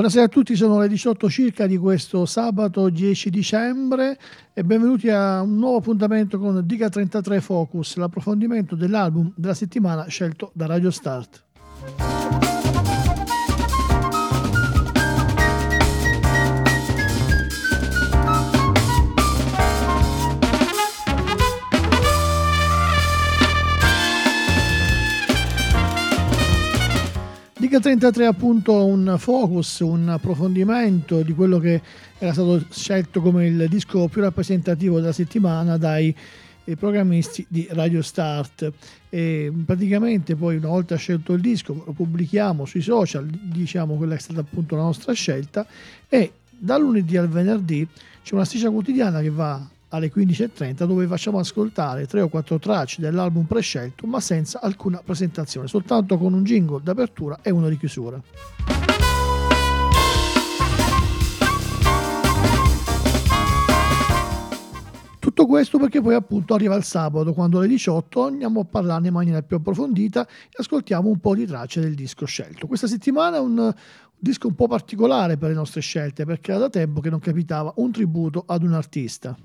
Buonasera a tutti, sono le 18 circa di questo sabato 10 dicembre e benvenuti a un nuovo appuntamento con Diga 33 Focus, l'approfondimento dell'album della settimana scelto da Radio Start. Liga 33 è appunto un focus, un approfondimento di quello che era stato scelto come il disco più rappresentativo della settimana dai eh, programmisti di Radio Start. E praticamente poi una volta scelto il disco lo pubblichiamo sui social, diciamo quella è stata appunto la nostra scelta e da lunedì al venerdì c'è una striscia quotidiana che va alle 15.30 dove facciamo ascoltare tre o quattro tracce dell'album prescelto ma senza alcuna presentazione, soltanto con un jingle d'apertura e uno di chiusura. Tutto questo perché poi appunto arriva il sabato quando alle 18 andiamo a parlarne in maniera più approfondita e ascoltiamo un po' di tracce del disco scelto. Questa settimana è un, un disco un po' particolare per le nostre scelte perché era da tempo che non capitava un tributo ad un artista.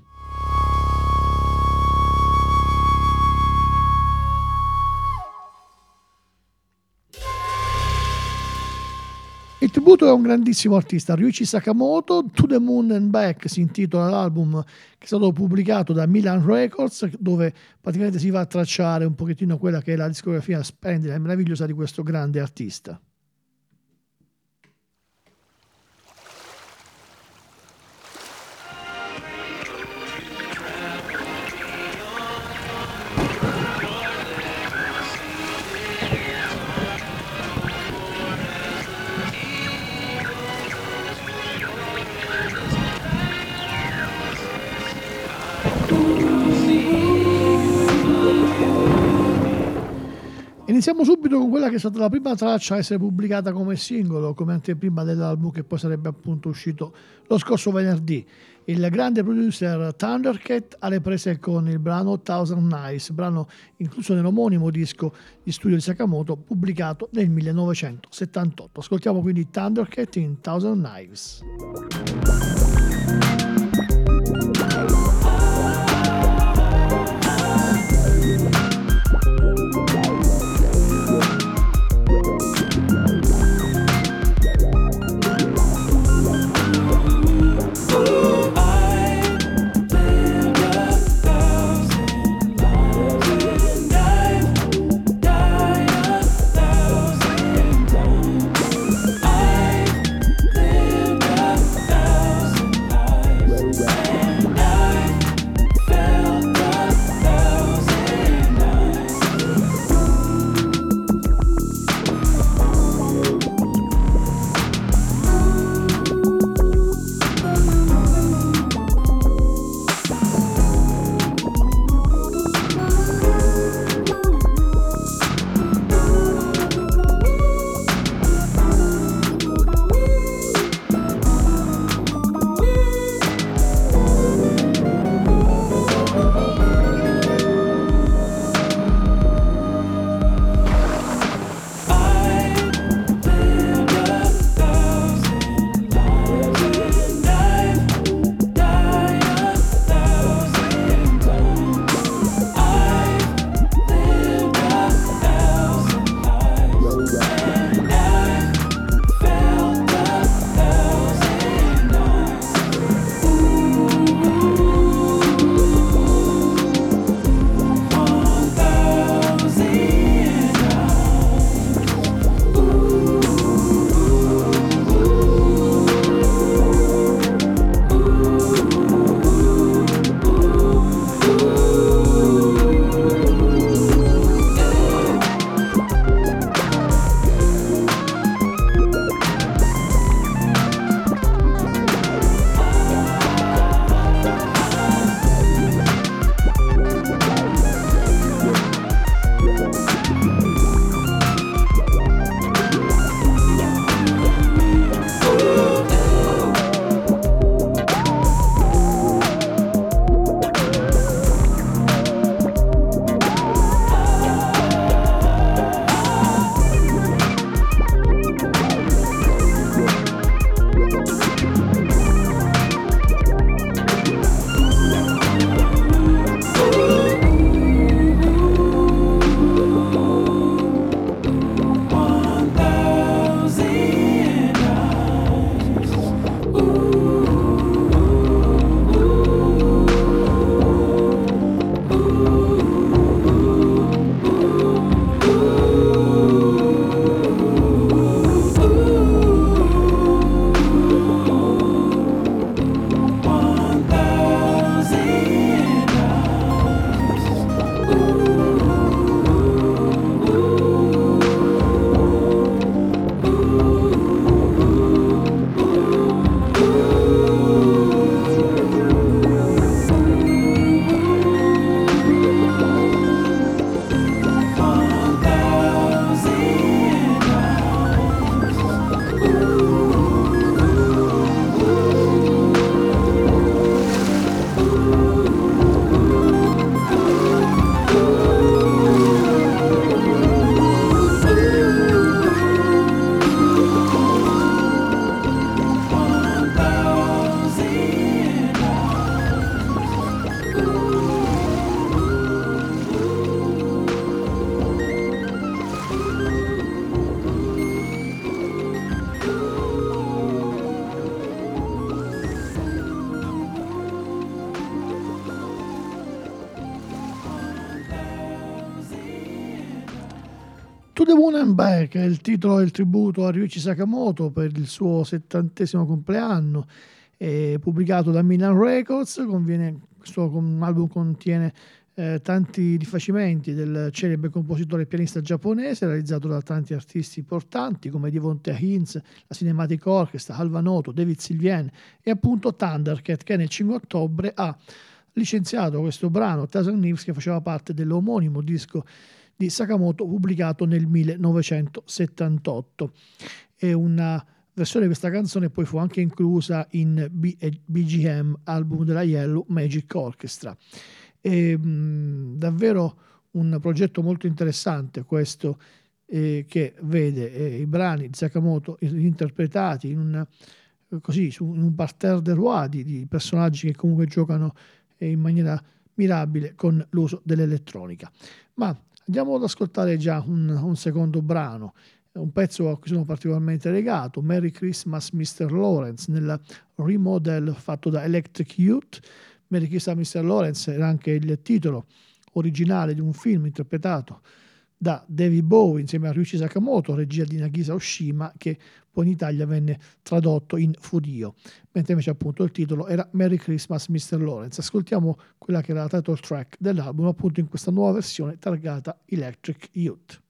Il tributo è un grandissimo artista, Ryuichi Sakamoto, To the Moon and Back si intitola l'album che è stato pubblicato da Milan Records, dove praticamente si va a tracciare un pochettino quella che è la discografia splendida e meravigliosa di questo grande artista. Iniziamo subito con quella che è stata la prima traccia a essere pubblicata come singolo, come anteprima dell'album che poi sarebbe appunto uscito lo scorso venerdì. Il grande producer Thundercat ha le prese con il brano Thousand Knives, brano incluso nell'omonimo disco di studio di Sakamoto pubblicato nel 1978. Ascoltiamo quindi Thundercat in Thousand Knives. Back è il titolo del tributo a Ryuichi Sakamoto per il suo settantesimo compleanno, pubblicato da Milan Records, conviene, questo album contiene eh, tanti rifacimenti del celebre compositore e pianista giapponese, realizzato da tanti artisti importanti come Devonte Hintz, la Cinematic Orchestra, Alva Noto, David Sylvian e appunto Thundercat che nel 5 ottobre ha licenziato questo brano Thousand News che faceva parte dell'omonimo disco di Sakamoto pubblicato nel 1978. È una versione di questa canzone poi fu anche inclusa in BGM, album della Yellow Magic Orchestra. È mh, davvero un progetto molto interessante questo eh, che vede eh, i brani di Sakamoto interpretati in, una, così, su, un parterre de roi di, di personaggi che comunque giocano eh, in maniera mirabile con l'uso dell'elettronica. Ma Andiamo ad ascoltare già un, un secondo brano, un pezzo a cui sono particolarmente legato, Merry Christmas Mr. Lawrence, nel remodel fatto da Electric Youth. Merry Christmas Mr. Lawrence era anche il titolo originale di un film interpretato da David Bowie insieme a Ryuichi Sakamoto, regia di Nagisa Oshima, che poi in Italia venne tradotto in Fudio, mentre invece appunto il titolo era Merry Christmas Mr. Lawrence. Ascoltiamo quella che era la title track dell'album appunto in questa nuova versione targata Electric Youth.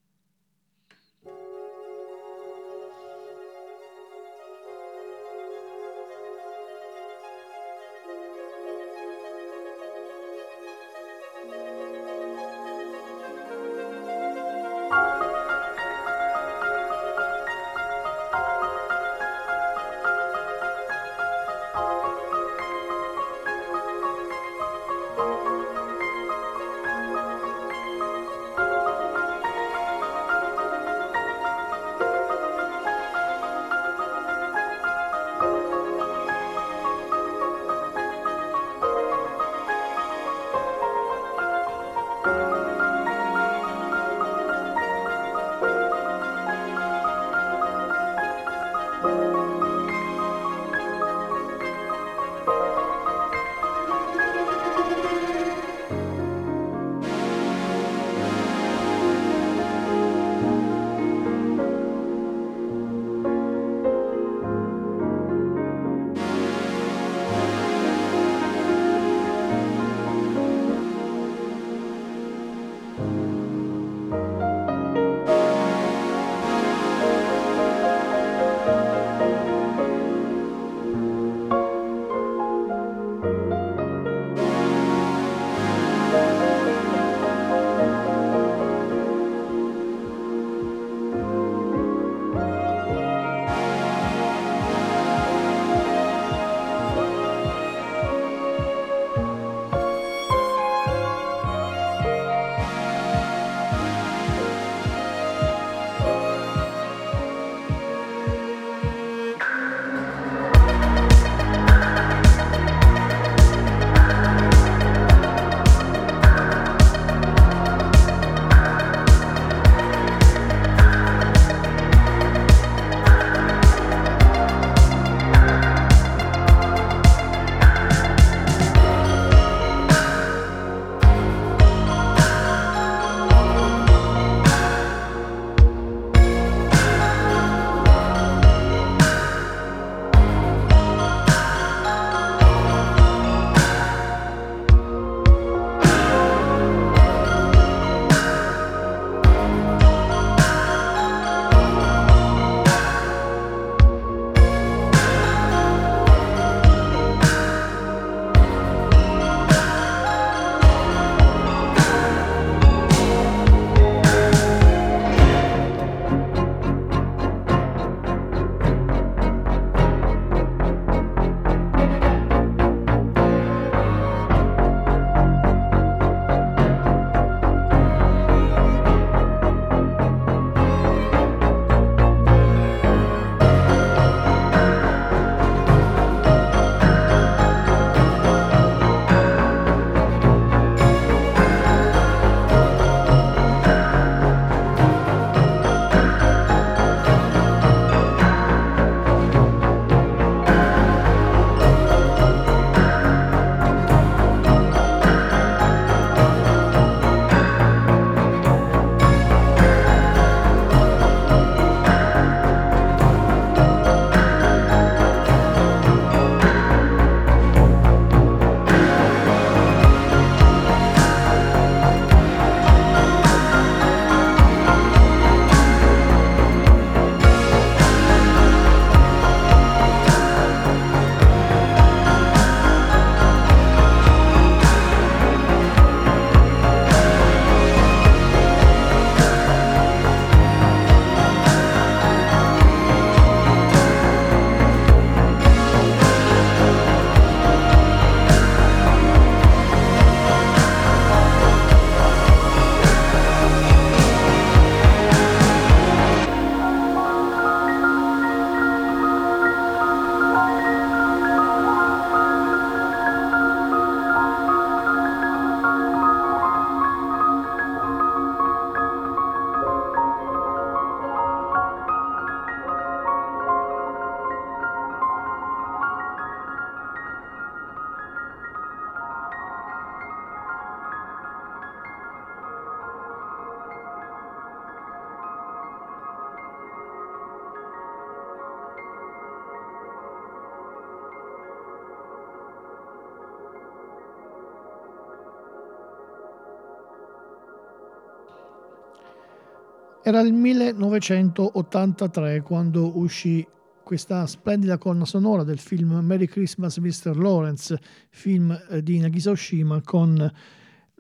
Era il 1983 quando uscì questa splendida colonna sonora del film Merry Christmas Mr. Lawrence, film eh, di Nagisa Oshima con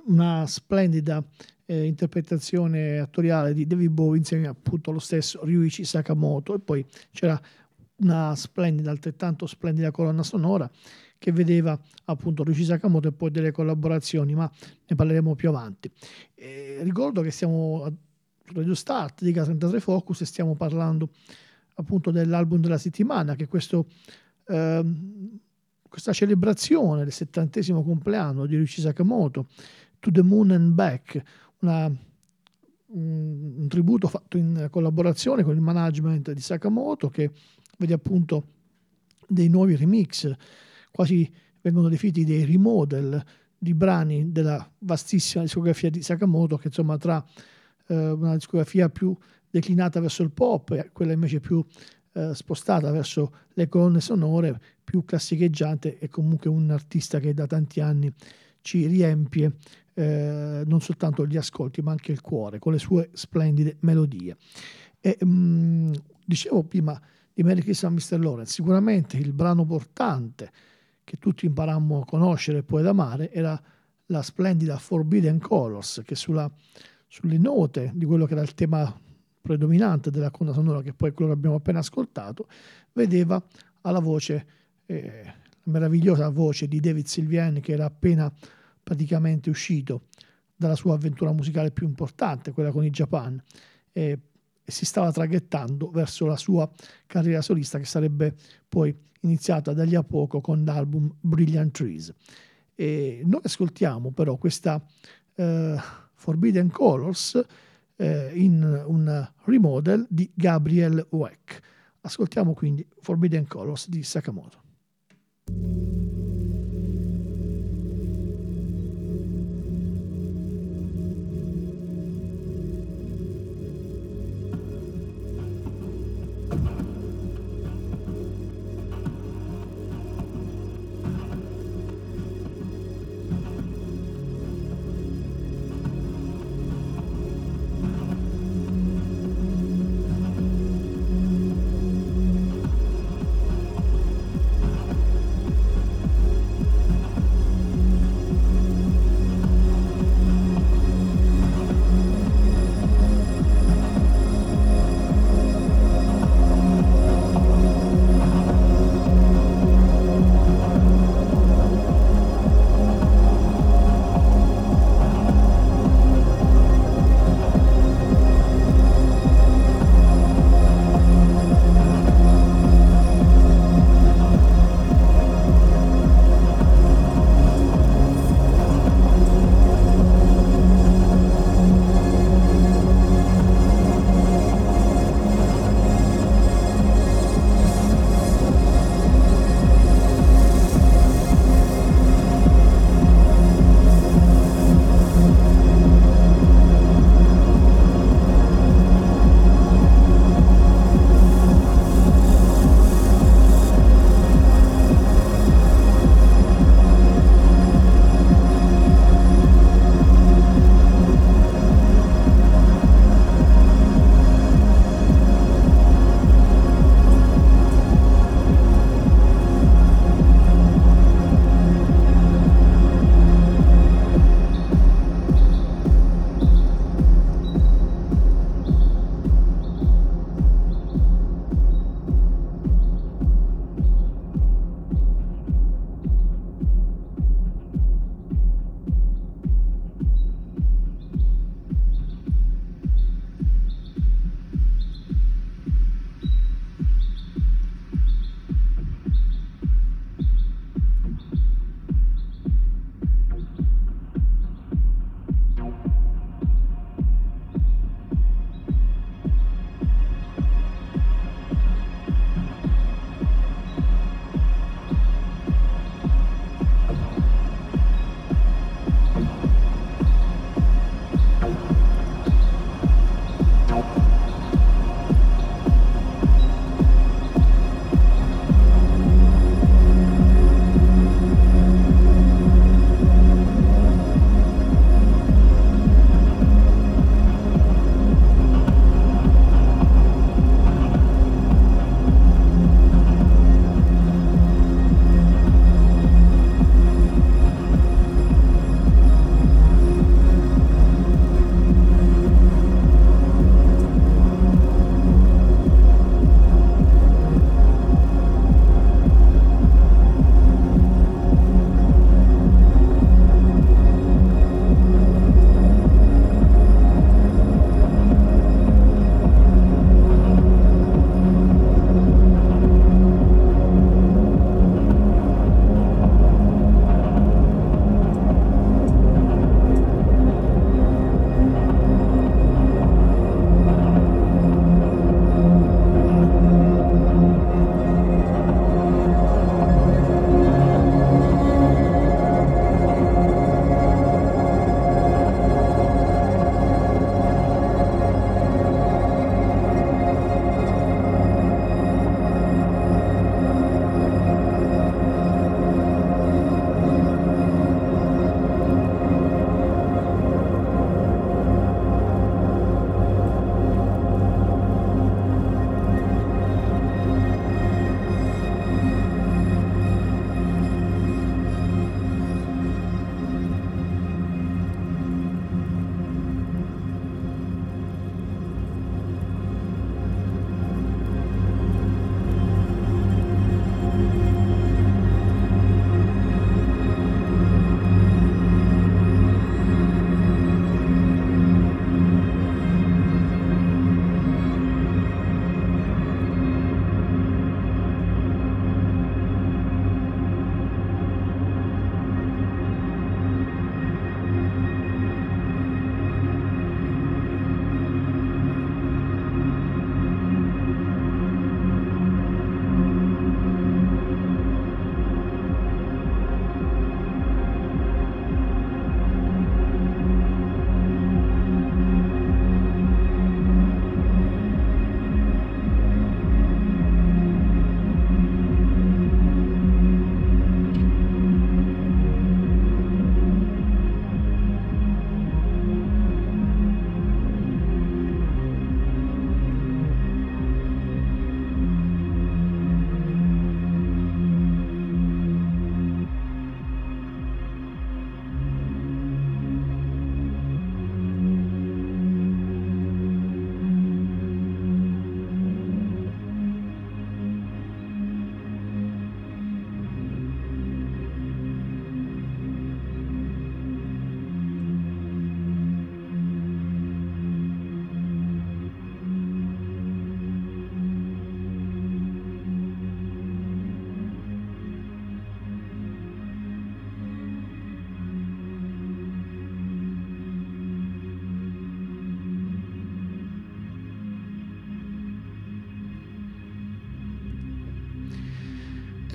una splendida eh, interpretazione attoriale di David Bowie insieme appunto allo stesso Ryuichi Sakamoto e poi c'era una splendida, altrettanto splendida colonna sonora che vedeva appunto Ryuichi Sakamoto e poi delle collaborazioni, ma ne parleremo più avanti. E ricordo che siamo Radio Start di K33 Focus e stiamo parlando appunto dell'album della settimana, che è questo, ehm, questa celebrazione del settantesimo compleanno di Ryuichi Sakamoto, To the Moon and Back, una, un, un, tributo fatto in collaborazione con il management di Sakamoto che vede appunto dei nuovi remix, quasi vengono definiti dei remodel di brani della vastissima discografia di Sakamoto che insomma tra eh, una discografia più declinata verso il pop e quella invece più eh, spostata verso le colonne sonore, più classicheggiante e comunque un artista che da tanti anni ci riempie eh, non soltanto gli ascolti ma anche il cuore con le sue splendide melodie. E, mh, mm, dicevo prima di Merry Christmas Mr. Lawrence, sicuramente il brano portante che tutti imparammo a conoscere e poi ad amare era la splendida Forbidden Colors che sulla sulle note di quello che era il tema predominante della colonna sonora, che poi è quello che abbiamo appena ascoltato, vedeva alla voce, eh, la meravigliosa voce di David Sylvian, che era appena praticamente uscito dalla sua avventura musicale più importante, quella con i Japan, e, si stava traghettando verso la sua carriera solista che sarebbe poi iniziata da lì a poco con l'album Brilliant Trees. E noi ascoltiamo però questa... Eh, Forbidden Colors eh, in un remodel di Gabriel Weck. Ascoltiamo quindi Forbidden Colors di Sakamoto.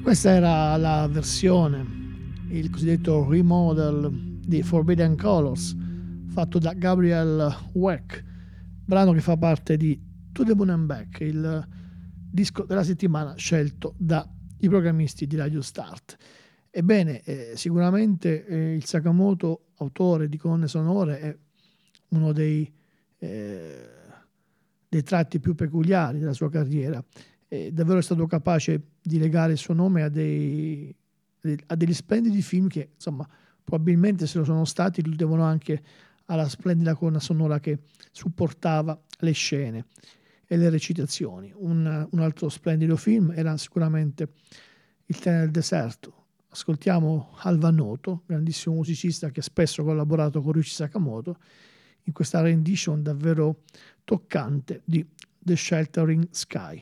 Questa era la versione, il cosiddetto remodel di Forbidden Colors, fatto da Gabriel Weck, brano che fa parte di To the Moon and Back, il disco della settimana scelto dai programmisti di Radio Start. Ebbene, eh, sicuramente eh, il Sakamoto, autore di colonne sonore, è uno dei, eh, dei tratti più peculiari della sua carriera. È davvero è stato capace di legare il suo nome a, dei, a degli splendidi film che, insomma, probabilmente se lo sono stati, lo devono anche alla splendida colonna sonora che supportava le scene e le recitazioni. Un, un altro splendido film era sicuramente Il treno del deserto. Ascoltiamo Alva Noto, grandissimo musicista che spesso ha collaborato con Ryuichi Sakamoto, in questa rendition davvero toccante di The Sheltering Sky.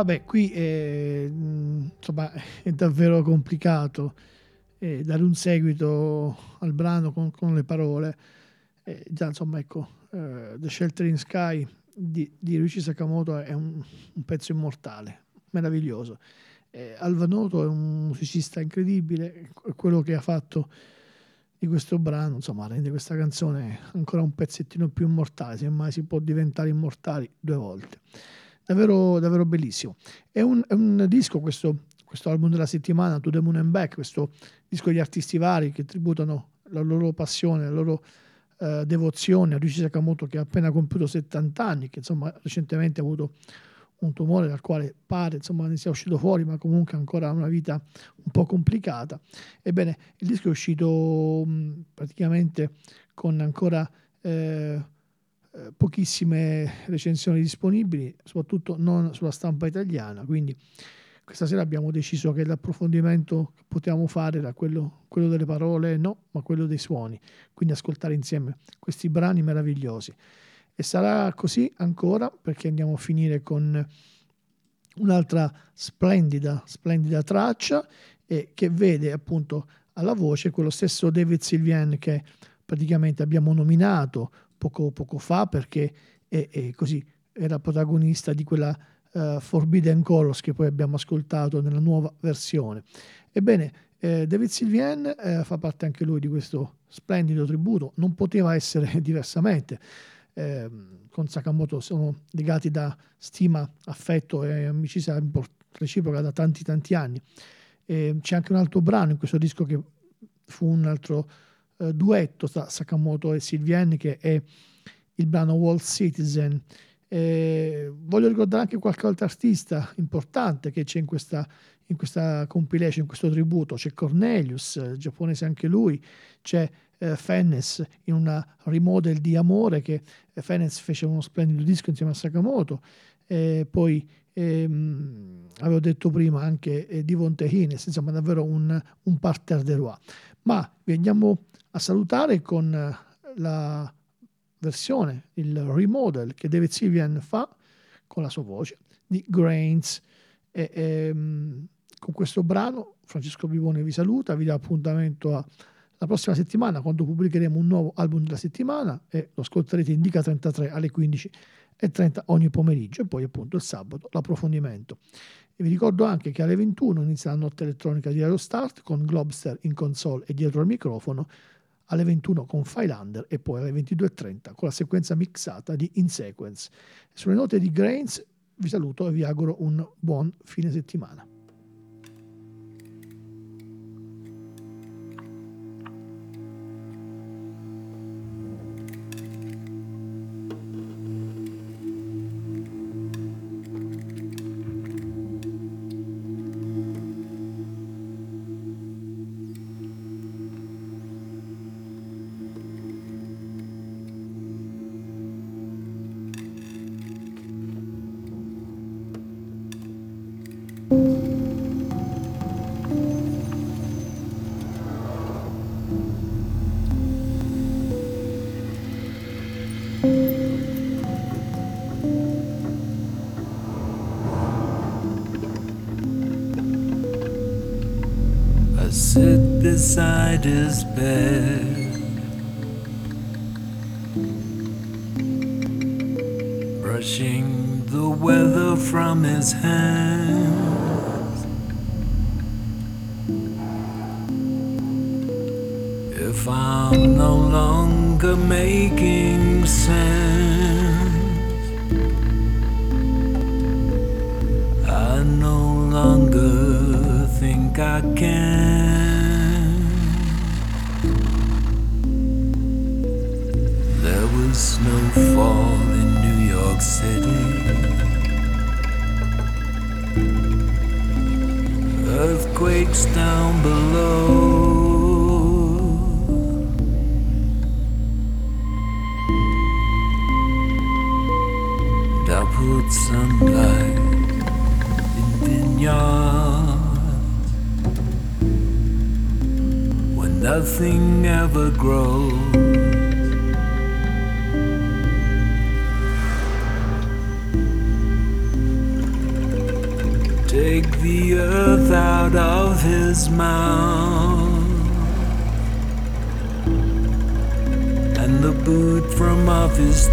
Vabbè, qui è, insomma, è davvero complicato eh, dare un seguito al brano con, con le parole. Eh, già, insomma, ecco, uh, The Sheltering Sky di, di Ryuichi Sakamoto è un, un pezzo immortale, meraviglioso. Eh, Alva Noto è un musicista incredibile, quello che ha fatto di questo brano, insomma, rende questa canzone ancora un pezzettino più immortale, se mai si può diventare immortali due volte davvero, davvero bellissimo. È un, è un disco, questo, questo, album della settimana, To the Moon and Back, questo disco di artisti vari che tributano la loro passione, la loro uh, devozione a Ryuichi Sakamoto che ha appena compiuto 70 anni, che insomma recentemente ha avuto un tumore dal quale pare insomma ne sia uscito fuori, ma comunque ancora una vita un po' complicata. Ebbene, il disco è uscito mh, praticamente con ancora eh, eh, pochissime recensioni disponibili, soprattutto non sulla stampa italiana, quindi questa sera abbiamo deciso che l'approfondimento che potevamo fare era quello, quello delle parole, no, ma quello dei suoni, quindi ascoltare insieme questi brani meravigliosi. E sarà così ancora perché andiamo a finire con un'altra splendida, splendida traccia eh, che vede appunto alla voce quello stesso David Sylvian che praticamente abbiamo nominato poco, poco fa perché è, è così, era protagonista di quella uh, Forbidden Colors che poi abbiamo ascoltato nella nuova versione. Ebbene, eh, David Sylvian eh, fa parte anche lui di questo splendido tributo, non poteva essere diversamente. Eh, con Sakamoto sono legati da stima, affetto e amicizia reciproca da tanti tanti anni. c'è anche un altro brano in questo disco che fu un altro eh, duetto tra Sakamoto e Sylvian che è il brano Wall Citizen. Eh, voglio ricordare anche qualche altro artista importante che c'è in questa, in questa compilation, in questo tributo. C'è Cornelius, eh, giapponese anche lui, c'è eh, Fennes in una remodel di Amore che eh, Fennes fece uno splendido disco insieme a Sakamoto. Eh, poi ehm, avevo detto prima anche eh, Divonte Hines, insomma davvero un, un parterre de roi. Ma vi andiamo a salutare con eh, la versione, il remodel che David Sylvian fa con la sua voce di Grains. E, e, ehm, con questo brano Francesco Bivone vi saluta, vi dà appuntamento alla prossima settimana quando pubblicheremo un nuovo album della settimana e lo ascolterete in Dica 33 alle 15.30 ogni pomeriggio e poi appunto il sabato l'approfondimento. E vi ricordo anche che alle 21 inizia la notte elettronica di Aerostart con Globster in console e dietro al microfono alle 21 con Filander e poi alle 22.30 con la sequenza mixata di In Sequence. Sulle note di Grains vi saluto e vi auguro un buon fine settimana. Beside his bed. Brushing the weather from his hands. If I'm no longer making sense, I no longer think I can. Snowfall in New York City. Earthquakes down below.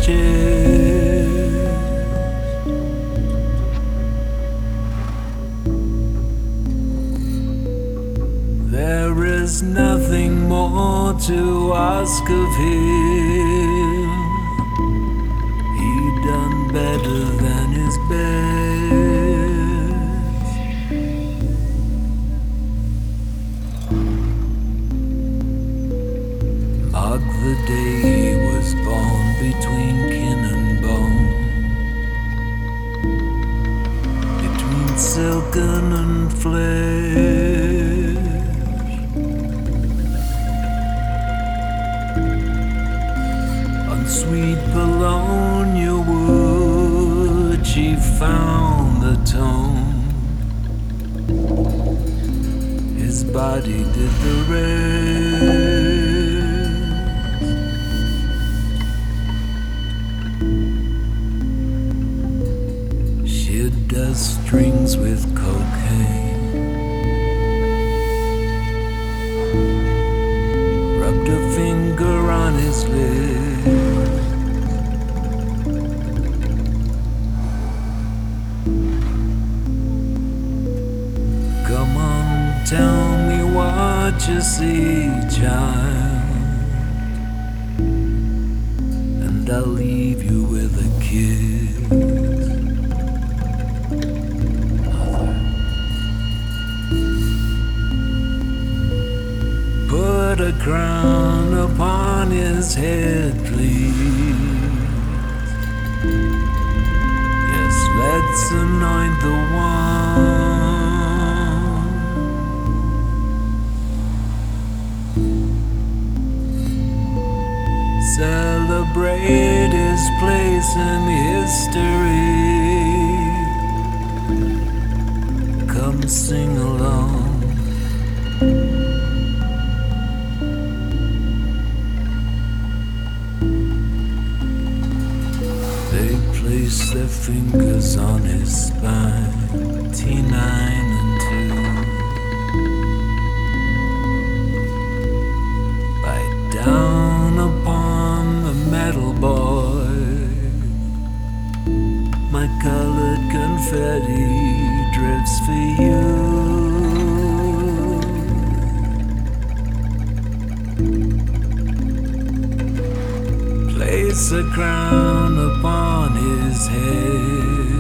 There is nothing more to ask of him. And I'll leave you with a kiss. Put a crown upon his head, please. Yes, let's anoint the one. Celebrate his place in history. Come sing along. They place their fingers on his spine, T9 confetti drifts for you. Place a crown upon his head.